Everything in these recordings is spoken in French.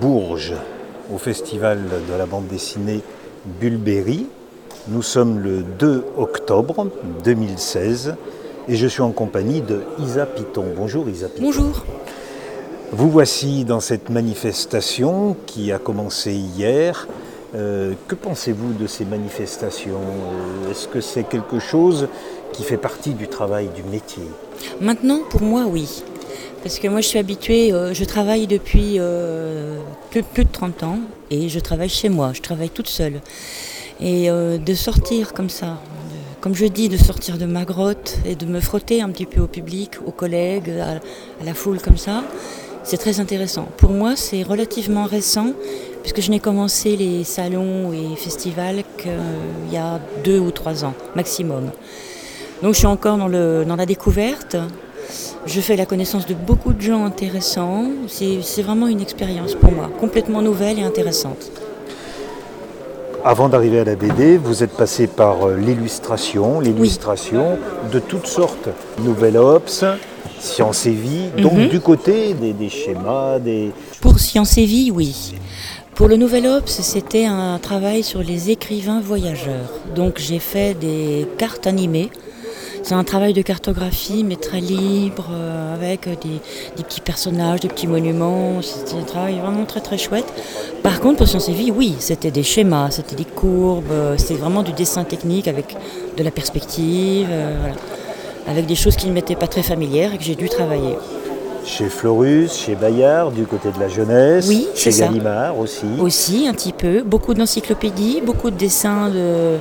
Bourges, au festival de la bande dessinée Bulberry. Nous sommes le 2 octobre 2016 et je suis en compagnie de Isa Piton. Bonjour Isa Piton. Bonjour. Vous voici dans cette manifestation qui a commencé hier. Euh, que pensez-vous de ces manifestations? Euh, Est-ce que c'est quelque chose qui fait partie du travail, du métier? Maintenant, pour moi, oui. Parce que moi, je suis habituée, euh, je travaille depuis plus, plus, de 30 ans et je travaille chez moi, je travaille toute seule. Et de sortir comme ça, comme je dis, de sortir de ma grotte et de me frotter un petit peu au public, aux collègues, à, à la foule comme ça, c'est très intéressant. Pour moi, c'est relativement récent, puisque je n'ai commencé les salons et festivals qu'il y a deux ou trois ans, maximum. Donc je suis encore dans, le, dans la découverte. Je fais la connaissance de beaucoup de gens intéressants. C'est vraiment une expérience pour moi, complètement nouvelle et intéressante. Avant d'arriver à la BD, vous êtes passé par euh, l'illustration, l'illustration de toutes sortes. Nouvelle Ops, Science et Vie, donc Mhm. du côté des, des schémas, des... Pour Science et Vie, oui. Pour le Nouvel Ops, c'était un travail sur les écrivains voyageurs. Donc j'ai fait des cartes animées. C'est un travail de cartographie, mais très libre, euh, avec des, des petits personnages, des petits monuments. C'était un travail vraiment très très chouette. Par contre, pour Science et Vie, oui, c'était des schémas, c'était des courbes, euh, c'était vraiment du dessin technique avec de la perspective, euh, voilà. avec des choses qui ne m'étaient pas très familières et que j'ai dû travailler. Chez Florus, chez Bayard, du côté de la jeunesse, Oui, chez ça. Gallimard aussi. Aussi, un petit peu. Beaucoup d'encyclopédies, beaucoup de dessins de...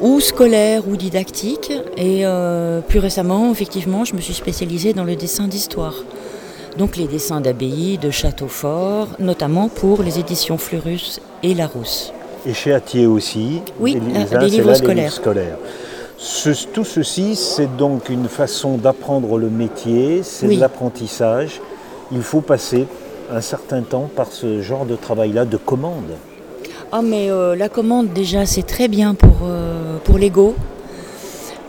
ou scolaires ou didactiques. Et euh, plus récemment, effectivement, je me suis spécialisée dans le dessin d'histoire. Donc les dessins d'abbayes, de châteaux forts, notamment pour les éditions Fleurus et Larousse. Et chez Atier aussi. Oui, les- la- les uns, des livres là, les scolaires. scolaires. Ce- tout ceci, c'est donc une façon d'apprendre le métier, c'est Oui. de l'apprentissage. Il faut passer un certain temps par ce genre de travail-là, de commande. Ah mais euh, la commande déjà c'est très bien pour, euh, pour l'ego.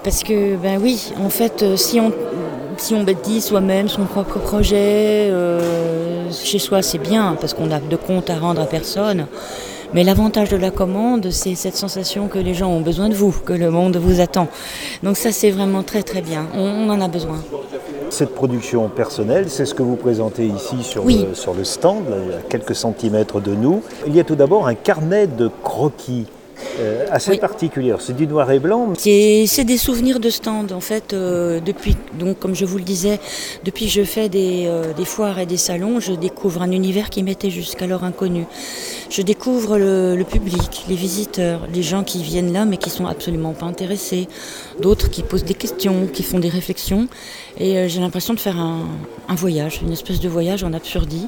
Parce que ben oui, en fait euh, si on, si on bâtit soi-même son propre projet, chez soi c'est bien parce qu'on a de compte à rendre à personne. Mais l'avantage de la commande, c'est cette sensation que les gens ont besoin de vous, que le monde vous attend. Donc ça c'est vraiment très très bien, on en a besoin. Cette production personnelle, c'est ce que vous présentez ici sur, Oui. le, sur le stand, à quelques centimètres de nous. Il y a tout d'abord un carnet de croquis euh, assez Oui. particulier. C'est du noir et blanc. C'est des souvenirs de stand en fait. euh, depuis, donc comme je vous le disais, depuis que je fais des, euh, des foires et des salons, je découvre un univers qui m'était jusqu'alors inconnu. Je découvre le, le public, les visiteurs, les gens qui viennent là mais qui sont absolument pas intéressés, d'autres qui posent des questions, qui font des réflexions, et euh, j'ai l'impression de faire un, un voyage, une espèce de voyage en absurdie.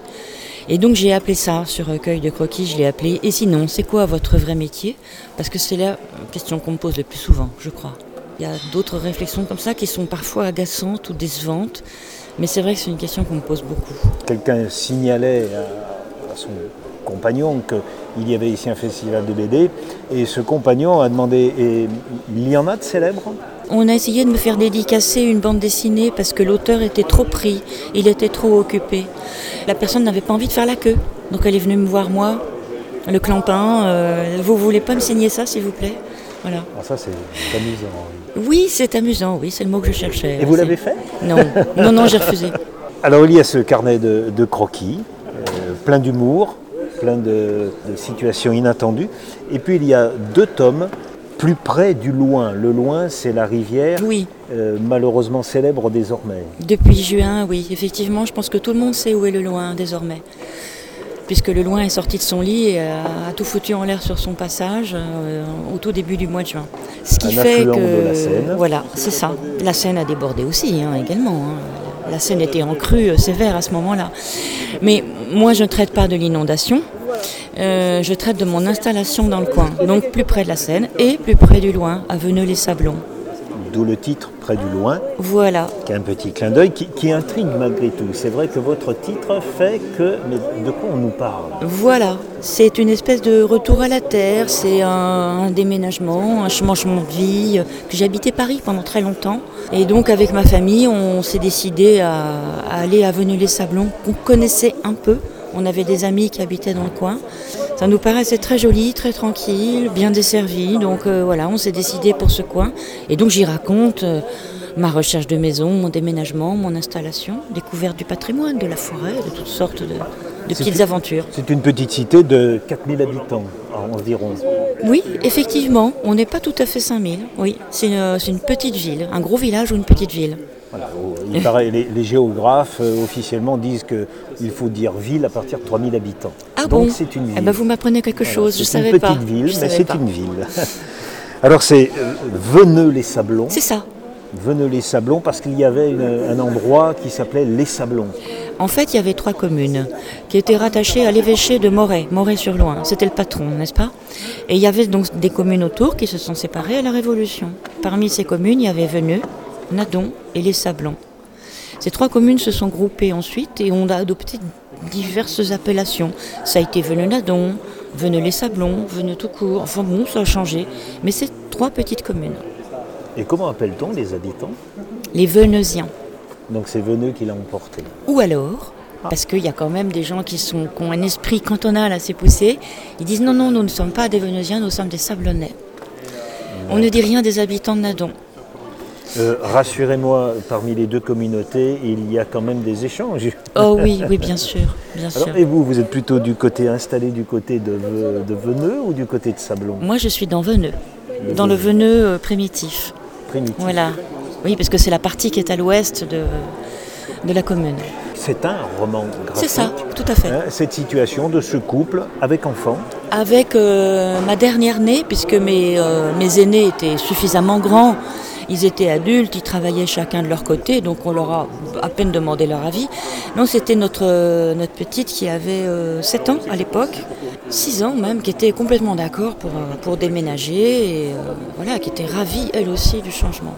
Et donc j'ai appelé ça sur recueil de croquis, je l'ai appelé. Et sinon, c'est quoi votre vrai métier? Parce que c'est la question qu'on me pose le plus souvent, je crois. Il y a d'autres réflexions comme ça qui sont parfois agaçantes ou décevantes, mais c'est vrai que c'est une question qu'on me pose beaucoup. Quelqu'un signalait à, à son compagnon qu'il y avait ici un festival de BD et ce compagnon a demandé et il y en a de célèbres? On a essayé de me faire dédicacer une bande dessinée parce que l'auteur était trop pris, il était trop occupé. La personne n'avait pas envie de faire la queue, donc elle est venue me voir moi, le clampin. euh, vous voulez pas me signer ça, s'il vous plaît? Voilà. Ah, Ça c'est amusant. Oui, c'est amusant, oui, c'est le mot que je cherchais. Et vous C'est- l'avez fait? Non, non, non, j'ai refusé. Alors il y a ce carnet de, de croquis, euh, plein d'humour, plein de, de situations inattendues. Et puis il y a deux tomes plus près du loin. Le loin, c'est la rivière, Oui, euh, malheureusement célèbre désormais. depuis juin, oui, effectivement, je pense que tout le monde sait où est le loin désormais. Puisque le loin est sorti de son lit et a, a tout foutu en l'air sur son passage euh, au tout début du mois de juin. Ce qui Un fait que. de la Seine. Voilà, c'est ça. La Seine a débordé aussi, hein, également. hein. La Seine était en crue euh, sévère à ce moment-là. Mais moi, je ne traite pas de l'inondation. Euh, je traite de mon installation dans le coin, donc plus près de la Seine et plus près du loin, à Veneux-les-Sablons. D'où le titre Près du loin, Voilà, qui a un petit clin d'œil, qui, qui intrigue malgré tout. C'est vrai que votre titre fait que... Mais de quoi on nous parle? Voilà, c'est une espèce de retour à la terre, c'est un, un déménagement, un changement de vie. euh, J'ai habité Paris pendant très longtemps et donc avec ma famille, on s'est décidé à, à aller à Veneux-les-Sablons, qu'on connaissait un peu On avait des amis qui habitaient dans le coin. Ça nous paraissait très joli, très tranquille, bien desservi. Donc euh, voilà, on s'est décidé pour ce coin. Et donc j'y raconte euh, ma recherche de maison, mon déménagement, mon installation, découverte du patrimoine, de la forêt, de toutes sortes de, petites une- aventures. C'est une petite cité de 4000 habitants environ. Oui, effectivement, on n'est pas tout à fait 5000. Oui, c'est une, c'est une petite ville, un gros village ou une petite ville. Voilà, il paraît, les, les géographes euh, officiellement disent qu'il faut dire ville à partir de 3000 habitants. Ah Donc bon c'est une ville. Eh ben, vous m'apprenez quelque chose, je c'est une savais petite pas. ville, Je mais savais c'est pas. une ville. Alors c'est euh, Veneux-les-Sablons. C'est ça. Veneux-les-Sablons parce qu'il y avait une- un endroit qui s'appelait Les Sablons. En fait, il y avait trois communes qui étaient rattachées à l'évêché de Moret, Moret-sur-Loing. C'était le patron, n'est-ce pas? Et il y avait donc des communes autour qui se sont séparées à la Révolution. Parmi ces communes, il y avait Veneux, Nadon et les Sablons. Ces trois communes se sont groupées ensuite et ont adopté diverses appellations. Ça a été Veneux-Nadon, Veneux-les-Sablons, Veneux tout court. Enfin bon, ça a changé. Mais c'est trois petites communes. Et comment appelle-t-on les habitants? Les Veneusiens. Donc c'est Veneux qui l'a emporté. Ou alors, parce qu'il y a quand même des gens qui, sont, qui ont un esprit cantonal assez poussé, ils disent non, non, nous ne sommes pas des Veneusiens, nous sommes des Sablonnais. On ne dit rien des habitants de Nadon. Euh, Rassurez-moi, parmi les deux communautés, il y a quand même des échanges. Oh oui, oui, bien sûr, bien sûr. Alors, et vous, vous êtes plutôt du côté installé du côté de, de Veneux ou du côté de Sablon? Moi, je suis dans Veneux, Le dans le Veneux. Veneux euh, primitif. Primitif. Voilà. Oui, parce que c'est la partie qui est à l'ouest de, de la commune. C'est un roman graphique. C'est ça, tout à fait. hein, cette situation de ce couple avec enfant. Avec euh, ma dernière née, puisque mes, euh, mes aînés étaient suffisamment grands, ils étaient adultes, ils travaillaient chacun de leur côté, donc on leur a à peine demandé leur avis. Non, c'était notre, euh, notre petite qui avait euh, 7 ans à l'époque, 6 ans même, qui était complètement d'accord pour, euh, pour déménager, et euh, voilà, qui était ravie elle aussi du changement.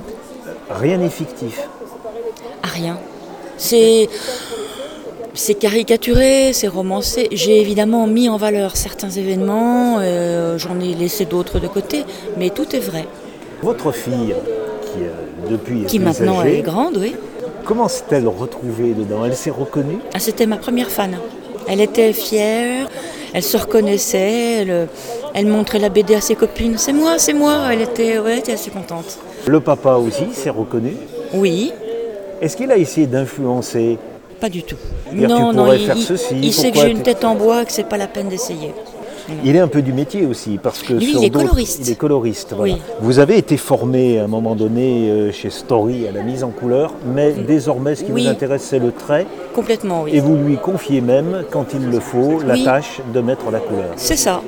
Rien n'est fictif. À rien. C'est. C'est caricaturé, c'est romancé. J'ai évidemment mis en valeur certains événements, euh, j'en ai laissé d'autres de côté, mais tout est vrai. Votre fille, qui euh, depuis Qui maintenant âgée, est grande, oui. comment s'est-elle retrouvée dedans? Elle s'est reconnue? Ah, c'était ma première fan. Elle était fière, elle se reconnaissait, elle, elle montrait la BD à ses copines. C'est moi, c'est moi. Elle était, ouais, elle était assez contente. Le papa aussi s'est reconnu? Oui, Est-ce qu'il a essayé d'influencer? Pas du tout. Tu non, non, il, faire il- ceci, il sait que j'ai une tête en bois, que c'est pas la peine d'essayer. Il est un peu du métier aussi, parce que Lui, sur il est coloriste. Il est coloriste. voilà. Oui. Vous avez été formé à un moment donné euh, chez Story à la mise en couleur, mais désormais, ce qui Oui. vous intéresse, c'est le trait, Complètement, oui. et vous lui confiez même, quand il le faut, la tâche de mettre la couleur. C'est ça.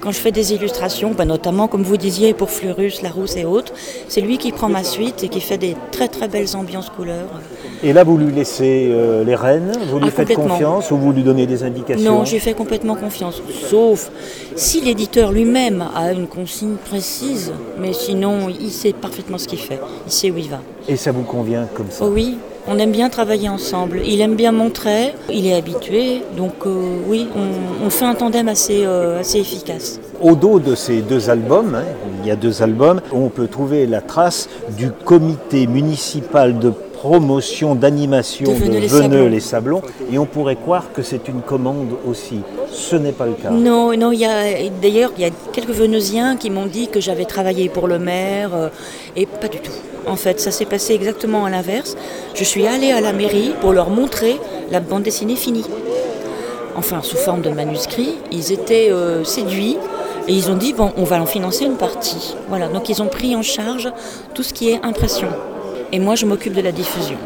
Quand je fais des illustrations, ben notamment comme vous disiez pour Fleurus, Larousse et autres, c'est lui qui prend ma suite et qui fait des très très belles ambiances couleurs. Et là, vous lui laissez euh, les rênes, vous lui Ah, faites confiance, ou vous lui donnez des indications? Non, j'ai fait complètement confiance. Sauf si l'éditeur lui-même a une consigne précise, mais sinon il sait parfaitement ce qu'il fait, il sait où il va. Et ça vous convient comme ça? Oh oui, on aime bien travailler ensemble. Il aime bien mon trait, il est habitué, donc euh, oui, on, fait un tandem assez, euh, assez efficace. Au dos de ces deux albums, hein, il y a deux albums, on peut trouver la trace du comité municipal de promotion d'animation De de Veneux-les-Sablons. Veneux-les-Sablons, et on pourrait croire que c'est une commande aussi. Ce n'est pas le cas. Non, non, il y a d'ailleurs il y a quelques Veneusiens qui m'ont dit que j'avais travaillé pour le maire euh, et pas du tout. En fait, ça s'est passé exactement à l'inverse. Je suis allée à la mairie pour leur montrer la bande dessinée finie. Enfin, sous forme de manuscrit, ils étaient euh, séduits et ils ont dit bon, on va en financer une partie. Voilà, donc ils ont pris en charge tout ce qui est impression. Et moi, je m'occupe de la diffusion.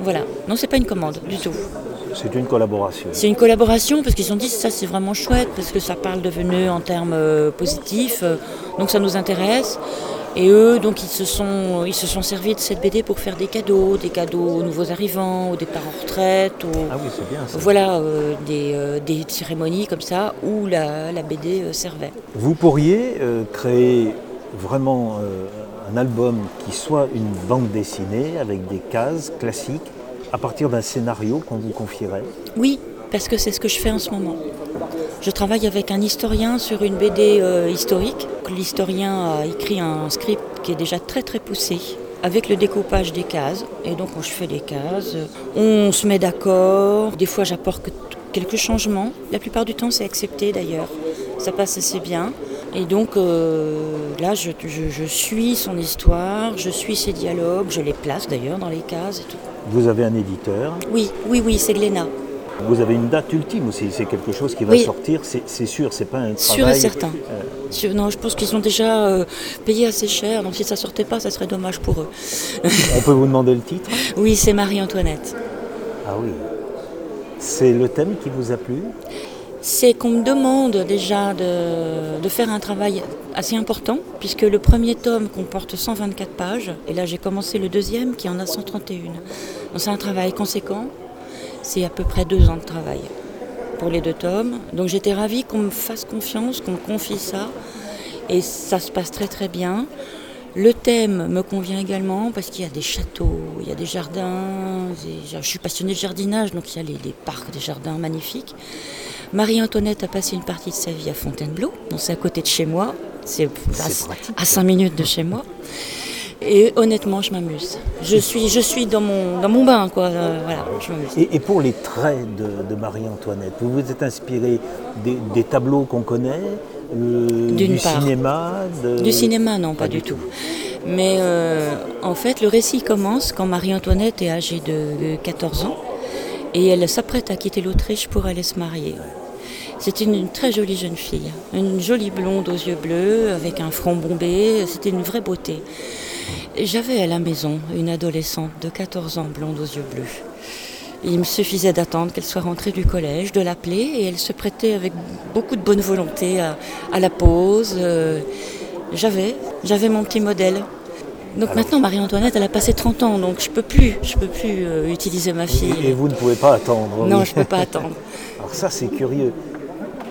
Voilà. Non, c'est pas une commande du tout. C'est une collaboration. C'est une collaboration parce qu'ils ont dit ça c'est vraiment chouette parce que ça parle de Veneux en termes euh, positifs, euh, donc ça nous intéresse. Et eux, donc ils se sont ils se sont servis de cette BD pour faire des cadeaux, des cadeaux aux nouveaux arrivants, aux départs en retraite, aux, Ah oui, c'est bien ça. voilà euh, des, euh, des cérémonies comme ça où la, la BD servait. Vous pourriez euh, créer vraiment un album qui soit une bande dessinée avec des cases classiques à partir d'un scénario qu'on vous confierait. Oui, parce que c'est ce que je fais en ce moment. Je travaille avec un historien sur une BD euh, historique. L'historien a écrit un script qui est déjà très très poussé avec le découpage des cases. Et donc je fais les cases, on se met d'accord. Des fois j'apporte quelques changements. La plupart du temps, c'est accepté d'ailleurs. Ça passe assez bien. Et donc euh, là, je, suis son histoire, je suis ses dialogues, je les place d'ailleurs dans les cases et tout. Vous avez un éditeur Oui, oui, oui, c'est Glénat. Vous avez une date ultime aussi, c'est quelque chose qui va sortir, c'est sûr, c'est pas un travail... Sûr et certain. Euh, non, je pense qu'ils ont déjà euh, payé assez cher, donc si ça sortait pas, ça serait dommage pour eux. On peut vous demander le titre? Oui, c'est Marie-Antoinette. Ah oui. C'est le thème qui vous a plu? C'est qu'on me demande déjà de, faire un travail assez important, puisque le premier tome comporte 124 pages, et là j'ai commencé le deuxième qui en a 131. Donc c'est un travail conséquent, c'est à peu près deux ans de travail pour les deux tomes. Donc j'étais ravie qu'on me fasse confiance, qu'on me confie ça, et ça se passe très très bien. Le thème me convient également parce qu'il y a des châteaux, il y a des jardins. Je suis passionnée de jardinage, donc il y a les, parcs, des jardins magnifiques. Marie-Antoinette a passé une partie de sa vie à Fontainebleau, donc c'est à côté de chez moi, c'est à, 5 minutes de chez moi. Et honnêtement, je m'amuse. Je suis, je suis dans, mon, dans mon bain, quoi. Euh, voilà, je m'amuse. Et, pour les traits de, Marie-Antoinette, vous vous êtes inspiré des, tableaux qu'on connaît, euh, du cinéma Du cinéma, non, pas, du tout. Mais euh, en fait, le récit commence quand Marie-Antoinette est âgée de 14 ans et elle s'apprête à quitter l'Autriche pour aller se marier. C'était une, très jolie jeune fille, une jolie blonde aux yeux bleus, avec un front bombé, c'était une vraie beauté. J'avais à la maison une adolescente de 14 ans, blonde aux yeux bleus. Il me suffisait d'attendre qu'elle soit rentrée du collège, de l'appeler, et elle se prêtait avec beaucoup de bonne volonté à, la pose. Euh, j'avais, j'avais mon petit modèle. Donc maintenant, Marie-Antoinette, elle a passé 30 ans, donc je peux plus, je peux plus euh, utiliser ma fille. Et vous ne pouvez pas attendre. Non, je ne peux pas attendre. Alors ça, c'est curieux.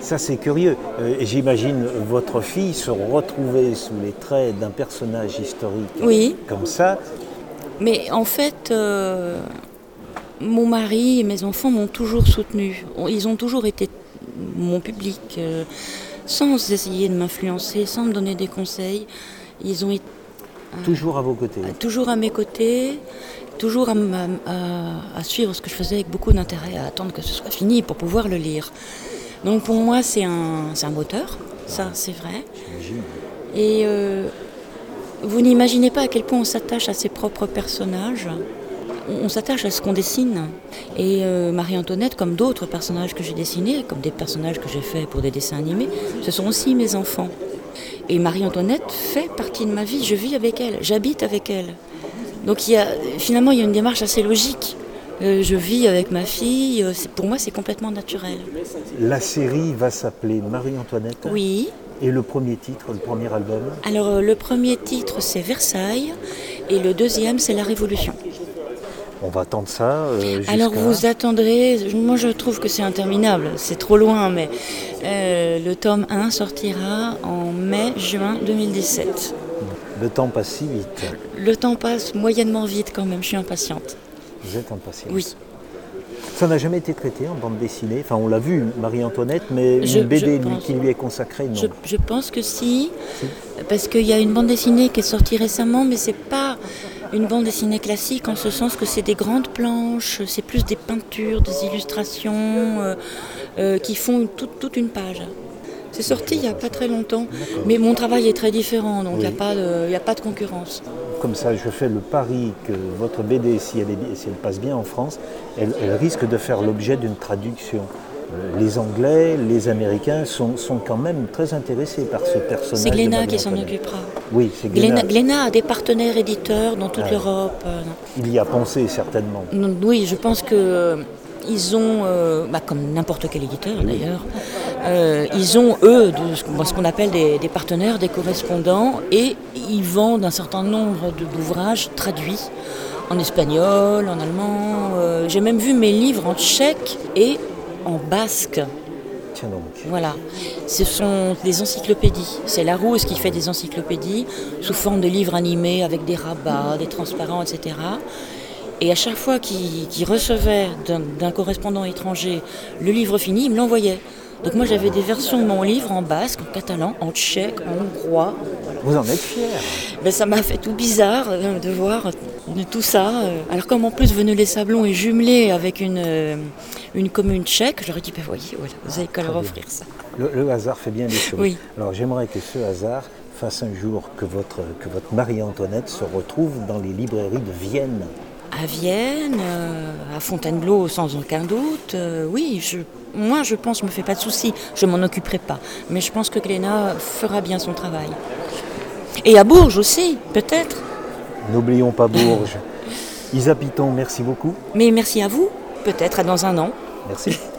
Ça, c'est curieux. Euh, j'imagine votre fille se retrouver sous les traits d'un personnage historique oui. comme ça. Mais en fait, euh, mon mari et mes enfants m'ont toujours soutenu. Ils ont toujours été mon public, sans essayer de m'influencer, sans me donner des conseils. Ils ont été Toujours à vos côtés Toujours à mes côtés, toujours à, suivre ce que je faisais avec beaucoup d'intérêt, à attendre que ce soit fini pour pouvoir le lire. Donc pour moi, c'est un, un moteur, ça c'est vrai. Et euh, vous n'imaginez pas à quel point on s'attache à ses propres personnages. On, s'attache à ce qu'on dessine. Et euh, Marie-Antoinette, comme d'autres personnages que j'ai dessinés, comme des personnages que j'ai faits pour des dessins animés, ce sont aussi mes enfants. Et Marie-Antoinette fait partie de ma vie, je vis avec elle, j'habite avec elle. Donc il y a, finalement, il y a une démarche assez logique. Euh, je vis avec ma fille, euh, pour moi c'est complètement naturel. La série va s'appeler Marie-Antoinette Oui. Et le premier titre, le premier album Alors euh, le premier titre c'est Versailles et le deuxième c'est La Révolution. On va attendre ça. Euh, Alors vous attendrez, moi je trouve que c'est interminable, c'est trop loin, mais euh, le tome 1 sortira en mai-juin 2017. Le temps passe si vite. Le temps passe moyennement vite quand même, je suis impatiente. Vous êtes impatiente Oui. Ça n'a jamais été traité en bande dessinée. Enfin, on l'a vu, Marie-Antoinette, mais une BD qui lui est consacrée, non je, pense que si, parce qu'il y a une bande dessinée qui est sortie récemment, mais c'est pas une bande dessinée classique en ce sens que c'est des grandes planches, c'est plus des peintures, des illustrations euh, euh, qui font toute une page. C'est sorti il n'y a pas très longtemps, mais mon travail est très différent, donc il n'y a, pas de, a pas de concurrence. Comme ça, je fais le pari que votre BD, si elle, elle passe bien en France, elle risque de faire l'objet d'une traduction les Anglais, les Américains sont, quand même très intéressés par ce personnage. C'est Glénat qui s'en occupera. Oui, c'est Glénat. Glénat. a des partenaires éditeurs dans toute l'Europe. Euh, Il y a pensé certainement. Oui, je pense que euh, ils ont, euh, bah, comme n'importe quel éditeur d'ailleurs, ils ont eux de, ce qu'on appelle des, des, partenaires, des correspondants, et ils vendent un certain nombre d'ouvrages traduits en espagnol, en allemand. J'ai même vu mes livres en tchèque et en basque. Tiens donc. Voilà. Ce sont des encyclopédies. C'est Larousse qui fait des encyclopédies sous forme de livres animés avec des rabats, des transparents, etc. Et à chaque fois qu'il recevait d'un correspondant étranger le livre fini, il me l'envoyait. Donc moi j'avais des versions de mon livre en basque, en catalan, en tchèque, en hongrois. Vous en êtes fier ben, Ça m'a fait tout bizarre euh, de voir tout ça. Euh. Alors comme en plus Veneux les Sablons est jumelé avec une, euh, une commune tchèque, j'aurais dit, ben voyez, voilà, vous avez qu'à leur offrir ça. Le, hasard fait bien les choses. Oui. Alors j'aimerais que ce hasard fasse un jour que votre, que votre Marie-Antoinette se retrouve dans les librairies de Vienne. À Vienne, euh, à Fontainebleau sans aucun doute, euh, oui, je, moi je pense, je me fais pas de soucis, je m'en occuperai pas. Mais je pense que Gléna fera bien son travail. Et à Bourges aussi, peut-être. N'oublions pas Bourges. Isa Piton, merci beaucoup. Mais merci à vous, peut-être à dans un an. Merci.